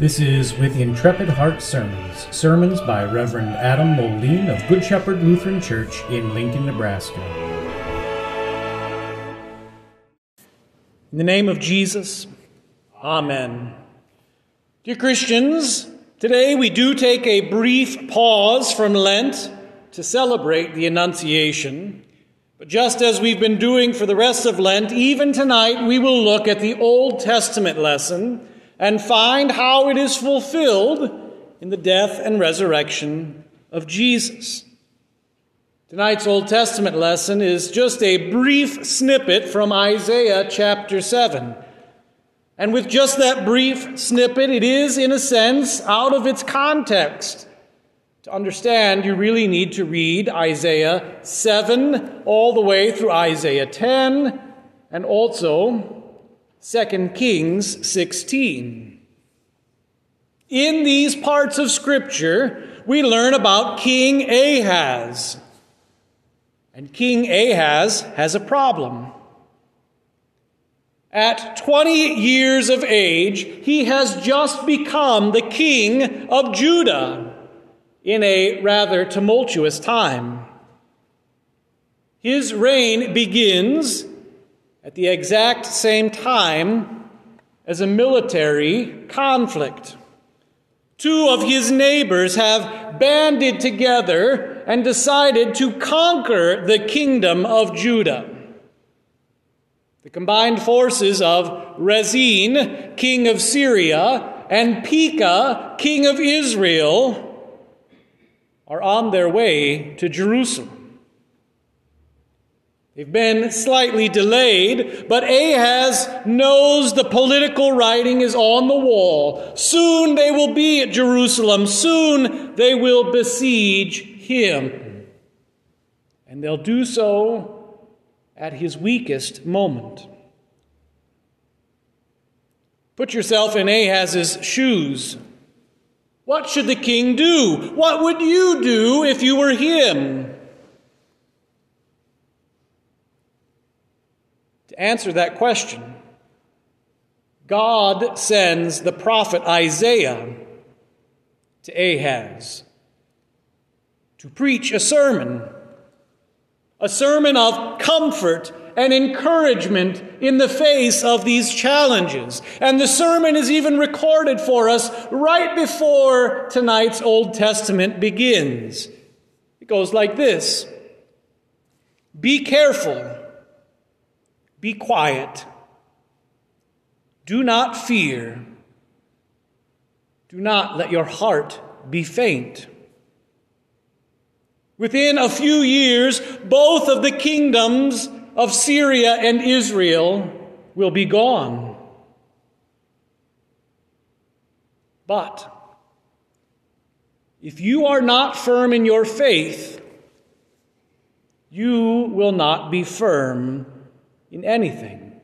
This is With Intrepid Heart Sermons, sermons by Reverend Adam Moline of Good Shepherd Lutheran Church in Lincoln, Nebraska. In the name of Jesus, Amen. Dear Christians, today we do take a brief pause from Lent to celebrate the Annunciation. But just as we've been doing for the rest of Lent, even tonight we will look at the Old Testament lesson and find how it is fulfilled in the death and resurrection of Jesus. Tonight's Old Testament lesson is just a brief snippet from Isaiah chapter 7. And with just that brief snippet, it is, in a sense, out of its context. To understand, you really need to read Isaiah 7 all the way through Isaiah 10 and also 2 Kings 16. In these parts of Scripture, we learn about King Ahaz. And King Ahaz has a problem. At 20 years of age, he has just become the king of Judah in a rather tumultuous time. His reign begins at the exact same time as a military conflict. Two of his neighbors have banded together and decided to conquer the kingdom of Judah. The combined forces of Rezin, king of Syria, and Pekah, king of Israel, are on their way to Jerusalem. They've been slightly delayed, but Ahaz knows the political writing is on the wall. Soon they will be at Jerusalem. Soon they will besiege him. And they'll do so at his weakest moment. Put yourself in Ahaz's shoes. What should the king do? What would you do if you were him? Answer that question, God sends the prophet Isaiah to Ahaz to preach a sermon, a sermon of comfort and encouragement in the face of these challenges. And the sermon is even recorded for us right before tonight's Old Testament begins. It goes like this Be careful be quiet. Do not fear. Do not let your heart be faint. Within a few years, both of the kingdoms of Syria and Israel will be gone. But if you are not firm in your faith, you will not be firm in anything.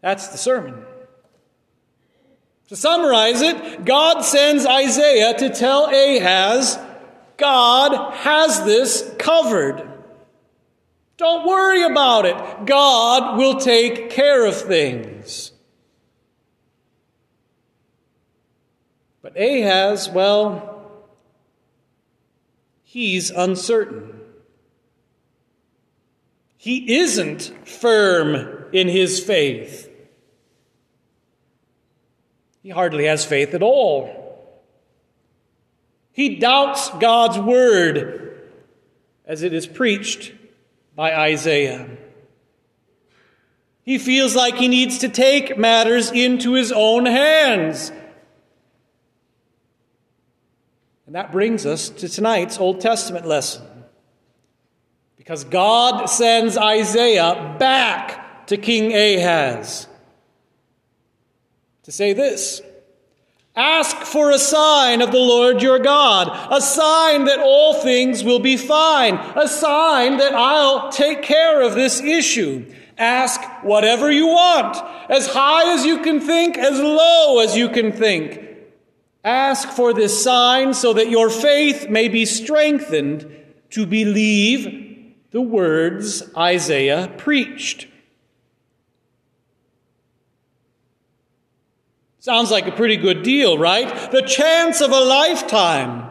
That's the sermon. To summarize it, God sends Isaiah to tell Ahaz, God has this covered. Don't worry about it. God will take care of things. But Ahaz, well, he's uncertain. He isn't firm in his faith. He hardly has faith at all. He doubts God's word as it is preached by Isaiah. He feels like he needs to take matters into his own hands. And that brings us to tonight's Old Testament lesson. Because God sends Isaiah back to King Ahaz to say this Ask for a sign of the Lord your God, a sign that all things will be fine, a sign that I'll take care of this issue. Ask whatever you want, as high as you can think, as low as you can think. Ask for this sign so that your faith may be strengthened to believe the words Isaiah preached. Sounds like a pretty good deal, right? The chance of a lifetime.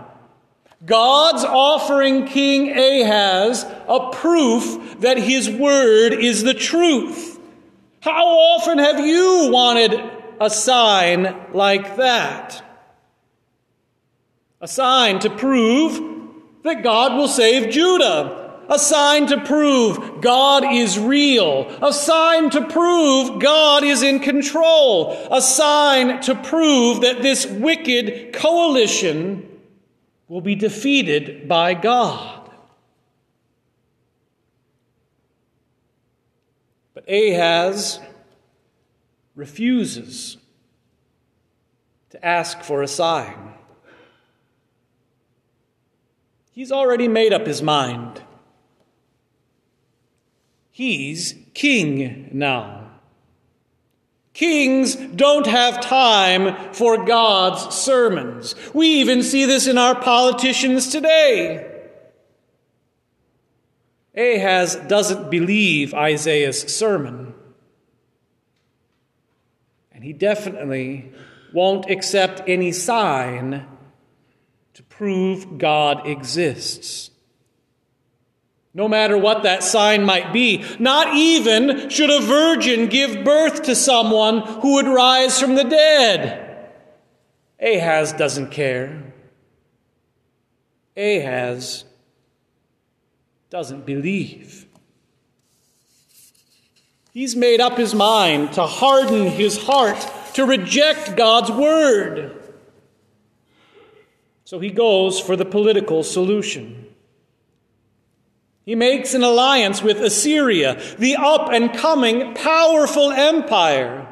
God's offering King Ahaz a proof that his word is the truth. How often have you wanted a sign like that? A sign to prove that God will save Judah. A sign to prove God is real. A sign to prove God is in control. A sign to prove that this wicked coalition will be defeated by God. But Ahaz refuses to ask for a sign. He's already made up his mind. He's king now. Kings don't have time for God's sermons. We even see this in our politicians today. Ahaz doesn't believe Isaiah's sermon. And he definitely won't accept any sign to prove God exists. No matter what that sign might be, not even should a virgin give birth to someone who would rise from the dead. Ahaz doesn't care. Ahaz doesn't believe. He's made up his mind to harden his heart, to reject God's word. So he goes for the political solution. He makes an alliance with Assyria, the up and coming powerful empire.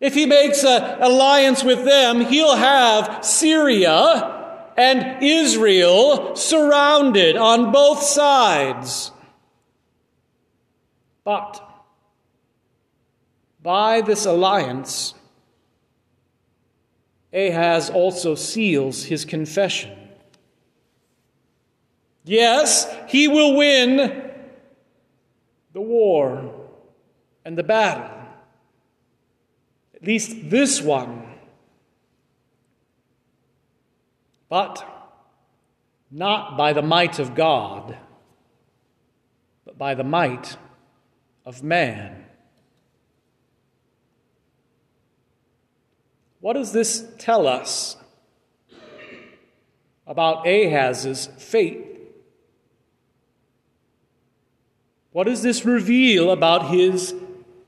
If he makes an alliance with them, he'll have Syria and Israel surrounded on both sides. But by this alliance, Ahaz also seals his confession. Yes, he will win the war and the battle. At least this one. But not by the might of God, but by the might of man. What does this tell us about Ahaz's fate? What does this reveal about his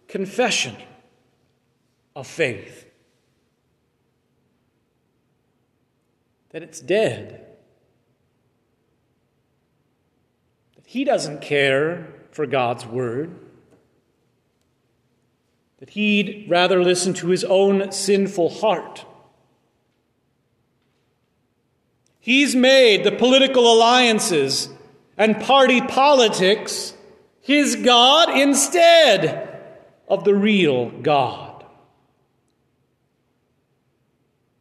confession of faith? That it's dead. That he doesn't care for God's word that he'd rather listen to his own sinful heart. He's made the political alliances and party politics his God instead of the real God.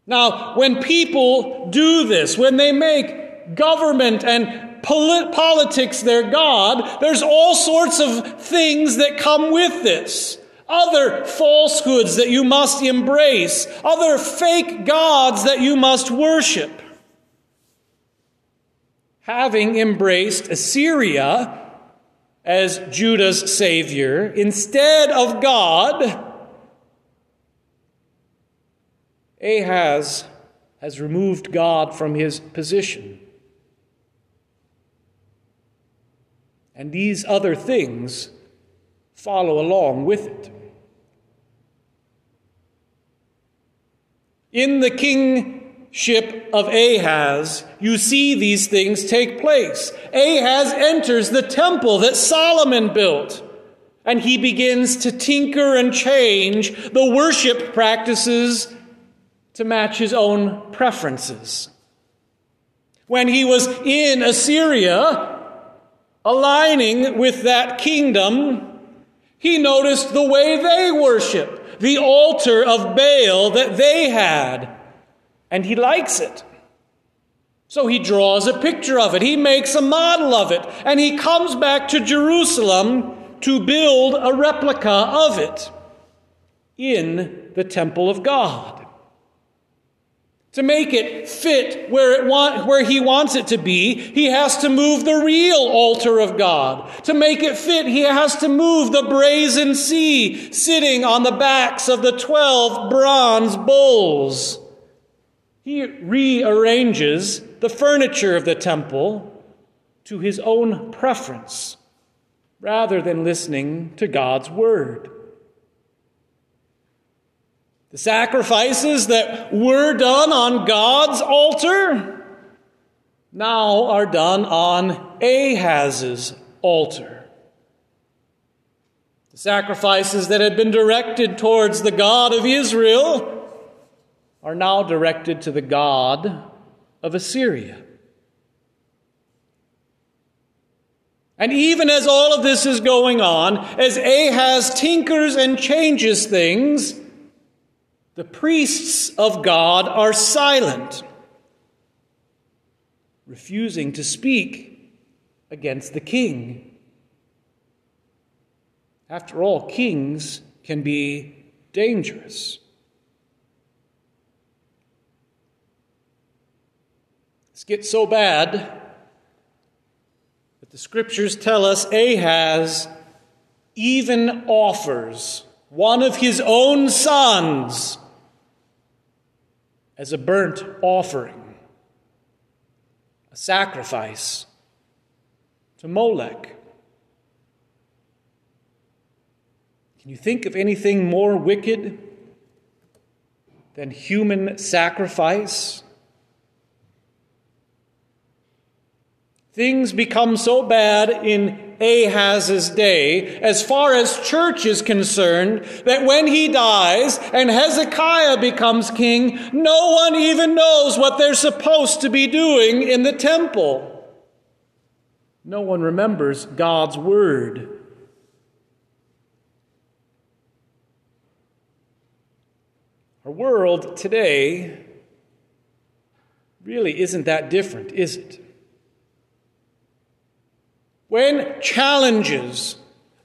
Now, when people do this, when they make government and politics their God, there's all sorts of things that come with this other falsehoods that you must embrace, other fake gods that you must worship. Having embraced Assyria as Judah's savior instead of God, Ahaz has removed God from his position. And these other things follow along with it. In the kingship of Ahaz, you see these things take place. Ahaz enters the temple that Solomon built, and he begins to tinker and change the worship practices to match his own preferences. When he was in Assyria, aligning with that kingdom, he noticed the way they worship the altar of Baal that they had, and he likes it. So he draws a picture of it, he makes a model of it, and he comes back to Jerusalem to build a replica of it in the temple of God. To make it fit where, it want, where he wants it to be, he has to move the real altar of God. To make it fit, he has to move the brazen sea sitting on the backs of the 12 bronze bulls. He rearranges the furniture of the temple to his own preference rather than listening to God's word. The sacrifices that were done on God's altar now are done on Ahaz's altar. The sacrifices that had been directed towards the God of Israel are now directed to the God of Assyria. And even as all of this is going on, as Ahaz tinkers and changes things, the priests of God are silent, refusing to speak against the king. After all, kings can be dangerous. Gets so bad that the scriptures tell us Ahaz even offers one of his own sons as a burnt offering, a sacrifice to Molech. Can you think of anything more wicked than human sacrifice? Things become so bad in Ahaz's day, as far as church is concerned, that when he dies and Hezekiah becomes king, no one even knows what they're supposed to be doing in the temple. No one remembers God's word. Our world today really isn't that different, is it? When challenges,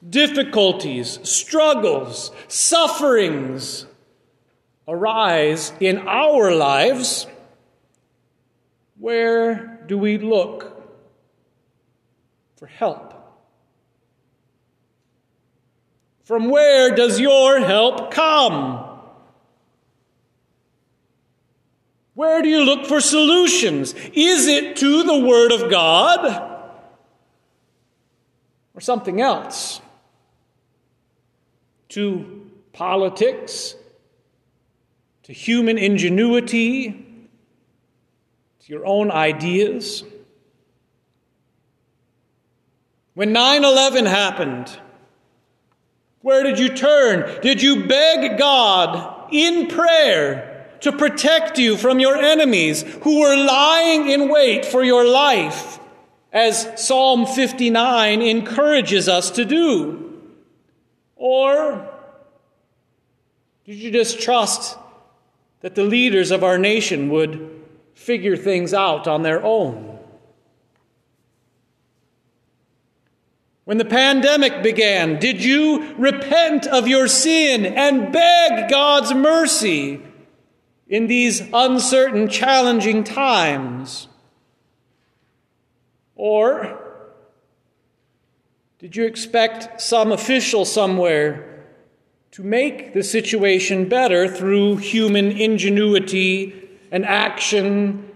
difficulties, struggles, sufferings arise in our lives, where do we look for help? From where does your help come? Where do you look for solutions? Is it to the Word of God? Or something else, to politics, to human ingenuity, to your own ideas. When 9 11 happened, where did you turn? Did you beg God in prayer to protect you from your enemies who were lying in wait for your life? As Psalm 59 encourages us to do? Or did you just trust that the leaders of our nation would figure things out on their own? When the pandemic began, did you repent of your sin and beg God's mercy in these uncertain, challenging times? Or did you expect some official somewhere to make the situation better through human ingenuity and action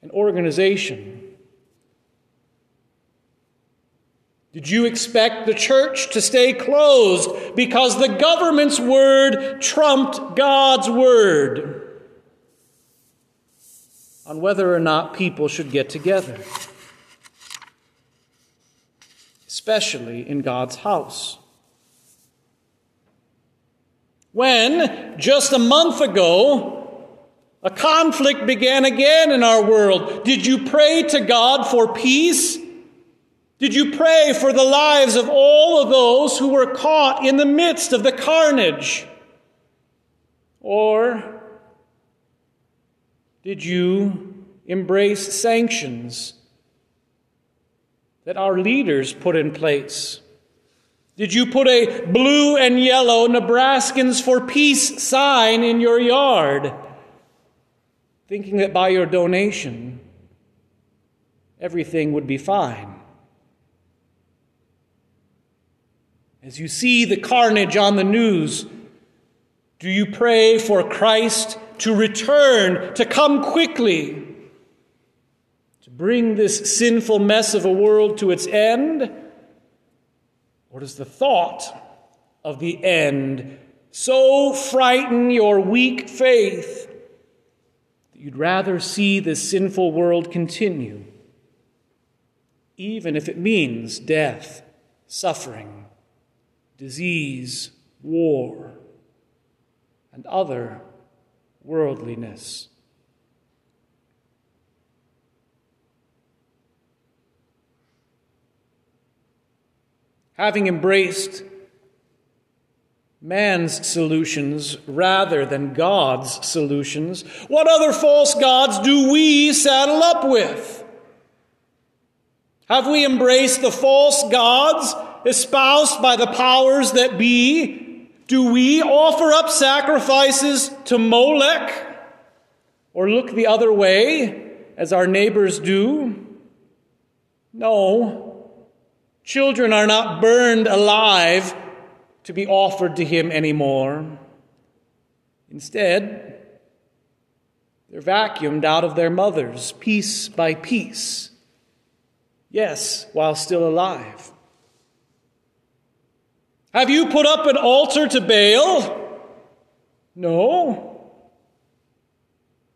and organization? Did you expect the church to stay closed because the government's word trumped God's word? On whether or not people should get together, especially in God's house. When, just a month ago, a conflict began again in our world, did you pray to God for peace? Did you pray for the lives of all of those who were caught in the midst of the carnage? Or did you embrace sanctions that our leaders put in place? Did you put a blue and yellow Nebraskans for Peace sign in your yard, thinking that by your donation everything would be fine? As you see the carnage on the news, do you pray for Christ to return, to come quickly, to bring this sinful mess of a world to its end? Or does the thought of the end so frighten your weak faith that you'd rather see this sinful world continue, even if it means death, suffering, disease, war, and other worldliness? having embraced man's solutions rather than God's solutions, what other false gods do we saddle up with? Have we embraced the false gods espoused by the powers that be? Do we offer up sacrifices to Molech or look the other way as our neighbors do? No. Children are not burned alive to be offered to Him anymore. Instead, they're vacuumed out of their mothers piece by piece. Yes, while still alive. Have you put up an altar to Baal? No.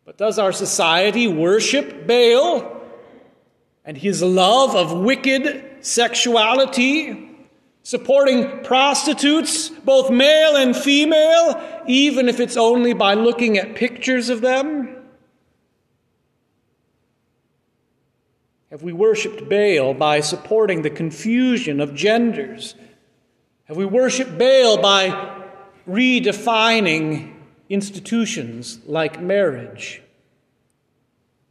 But does our society worship Baal and his love of wicked sexuality, supporting prostitutes, both male and female, even if it's only by looking at pictures of them? Have we worshiped Baal by supporting the confusion of genders? Have we worshiped Baal by redefining institutions like marriage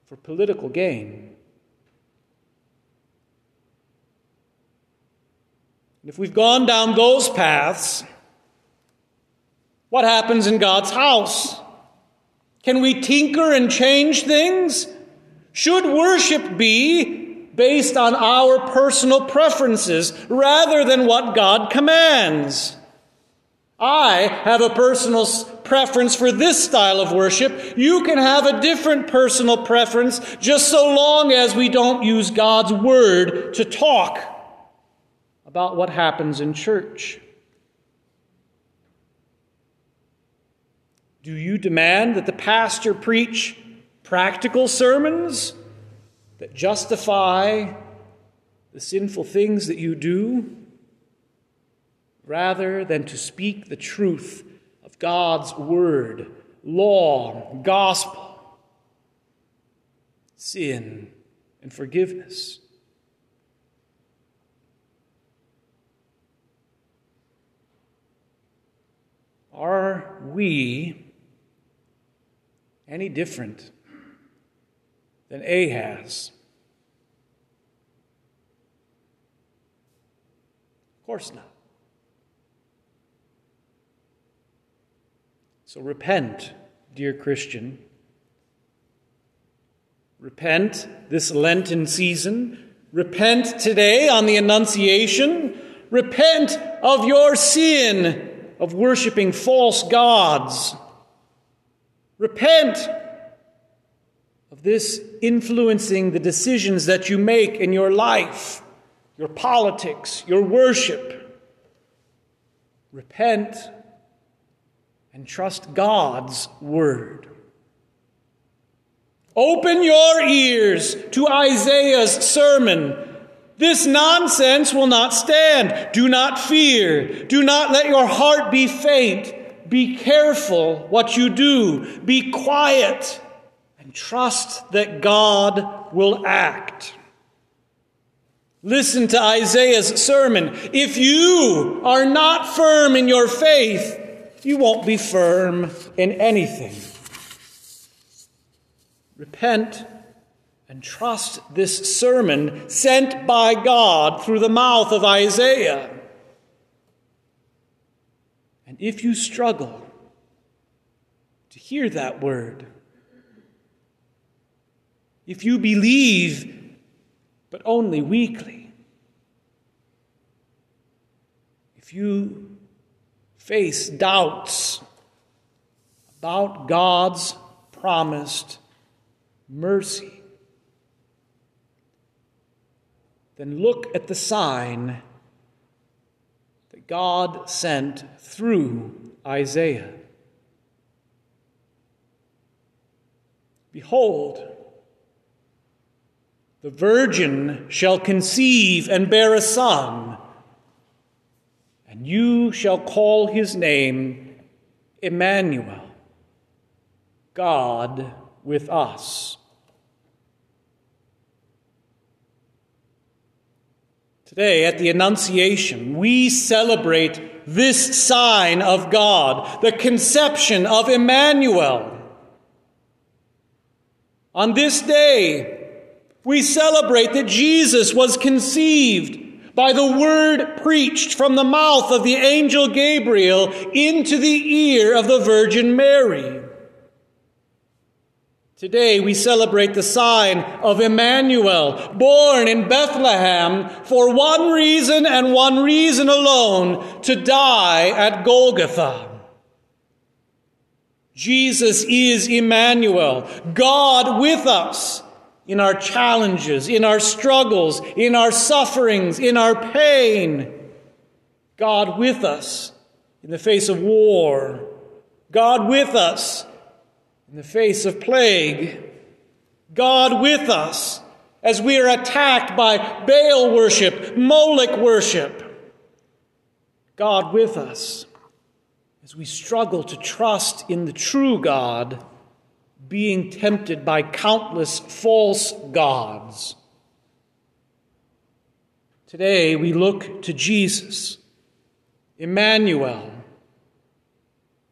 for political gain? if we've gone down those paths, what happens in God's house? Can we tinker and change things? Should worship be based on our personal preferences rather than what God commands? I have a personal preference for this style of worship. You can have a different personal preference just so long as we don't use God's word to talk about what happens in church? Do you demand that the pastor preach practical sermons that justify the sinful things that you do, rather than to speak the truth of God's word, law, gospel, sin, and forgiveness? Are we any different than Ahaz? Of course not. So repent, dear Christian. Repent this Lenten season. Repent today on the Annunciation. Repent of your sin of worshiping false gods. Repent of this influencing the decisions that you make in your life, your politics, your worship. Repent and trust God's word. Open your ears to Isaiah's sermon this nonsense will not stand. Do not fear. Do not let your heart be faint. Be careful what you do. Be quiet and trust that God will act. Listen to Isaiah's sermon. If you are not firm in your faith, you won't be firm in anything. Repent and trust this sermon sent by God through the mouth of Isaiah. And if you struggle to hear that word, if you believe but only weakly, if you face doubts about God's promised mercy, then look at the sign that God sent through Isaiah. Behold, the virgin shall conceive and bear a son, and you shall call his name Emmanuel, God with us. Today, at the Annunciation, we celebrate this sign of God, the conception of Emmanuel. On this day, we celebrate that Jesus was conceived by the word preached from the mouth of the angel Gabriel into the ear of the Virgin Mary. Today we celebrate the sign of Emmanuel, born in Bethlehem for one reason and one reason alone to die at Golgotha. Jesus is Emmanuel, God with us in our challenges, in our struggles, in our sufferings, in our pain. God with us in the face of war. God with us in the face of plague, God with us as we are attacked by Baal worship, Moloch worship. God with us as we struggle to trust in the true God, being tempted by countless false gods. Today we look to Jesus, Emmanuel,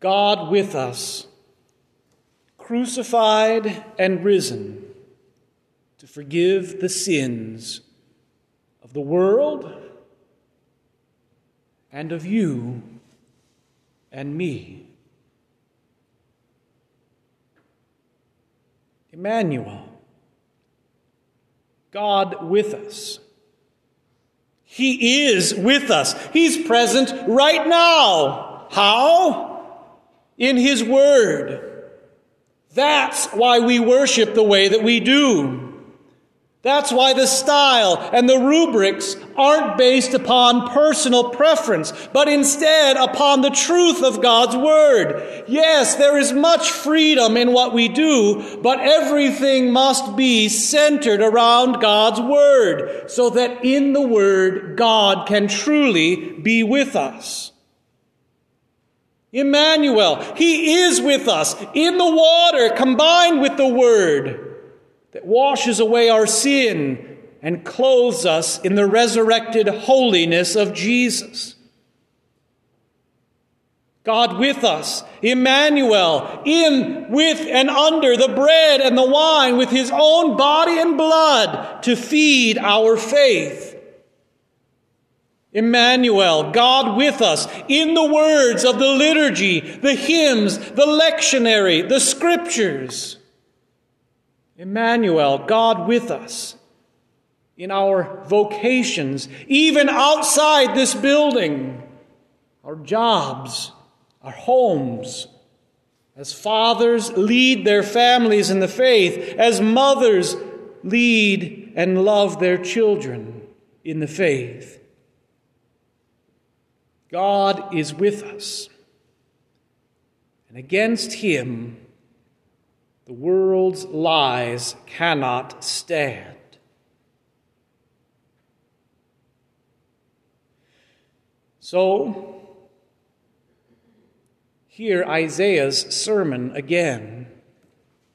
God with us crucified and risen to forgive the sins of the world and of you and me. Emmanuel, God with us. He is with us. He's present right now. How? In His Word. That's why we worship the way that we do. That's why the style and the rubrics aren't based upon personal preference, but instead upon the truth of God's Word. Yes, there is much freedom in what we do, but everything must be centered around God's Word, so that in the Word, God can truly be with us. Emmanuel, He is with us in the water combined with the Word that washes away our sin and clothes us in the resurrected holiness of Jesus. God with us, Emmanuel, in, with, and under the bread and the wine with His own body and blood to feed our faith. Emmanuel, God with us, in the words of the liturgy, the hymns, the lectionary, the scriptures. Emmanuel, God with us in our vocations, even outside this building, our jobs, our homes. As fathers lead their families in the faith, as mothers lead and love their children in the faith. God is with us. And against him, the world's lies cannot stand. So, hear Isaiah's sermon again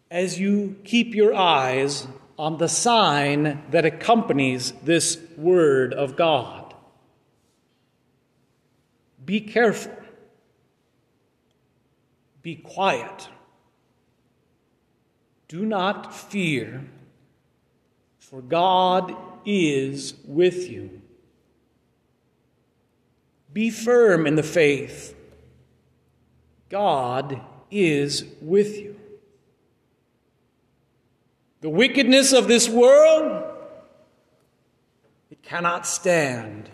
as you keep your eyes on the sign that accompanies this word of God. Be careful. Be quiet. Do not fear, for God is with you. Be firm in the faith. God is with you. The wickedness of this world, it cannot stand.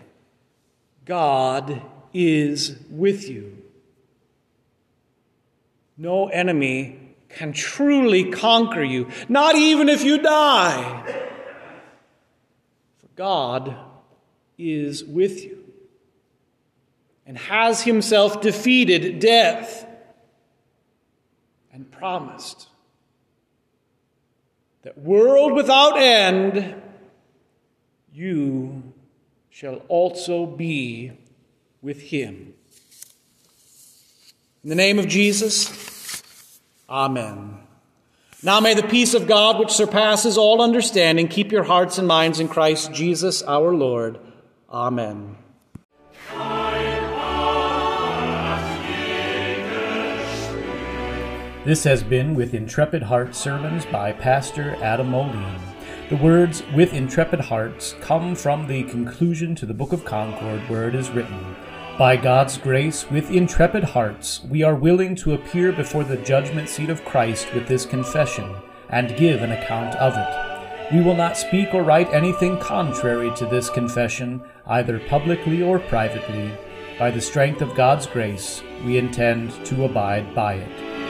God is with you. No enemy can truly conquer you, not even if you die. For God is with you and has himself defeated death and promised that world without end you shall also be with him. In the name of Jesus, Amen. Now may the peace of God, which surpasses all understanding, keep your hearts and minds in Christ Jesus our Lord. Amen. This has been With Intrepid Hearts sermons by Pastor Adam Moline. The words with intrepid hearts come from the conclusion to the Book of Concord, where it is written, By God's grace, with intrepid hearts, we are willing to appear before the judgment seat of Christ with this confession, and give an account of it. We will not speak or write anything contrary to this confession, either publicly or privately. By the strength of God's grace, we intend to abide by it.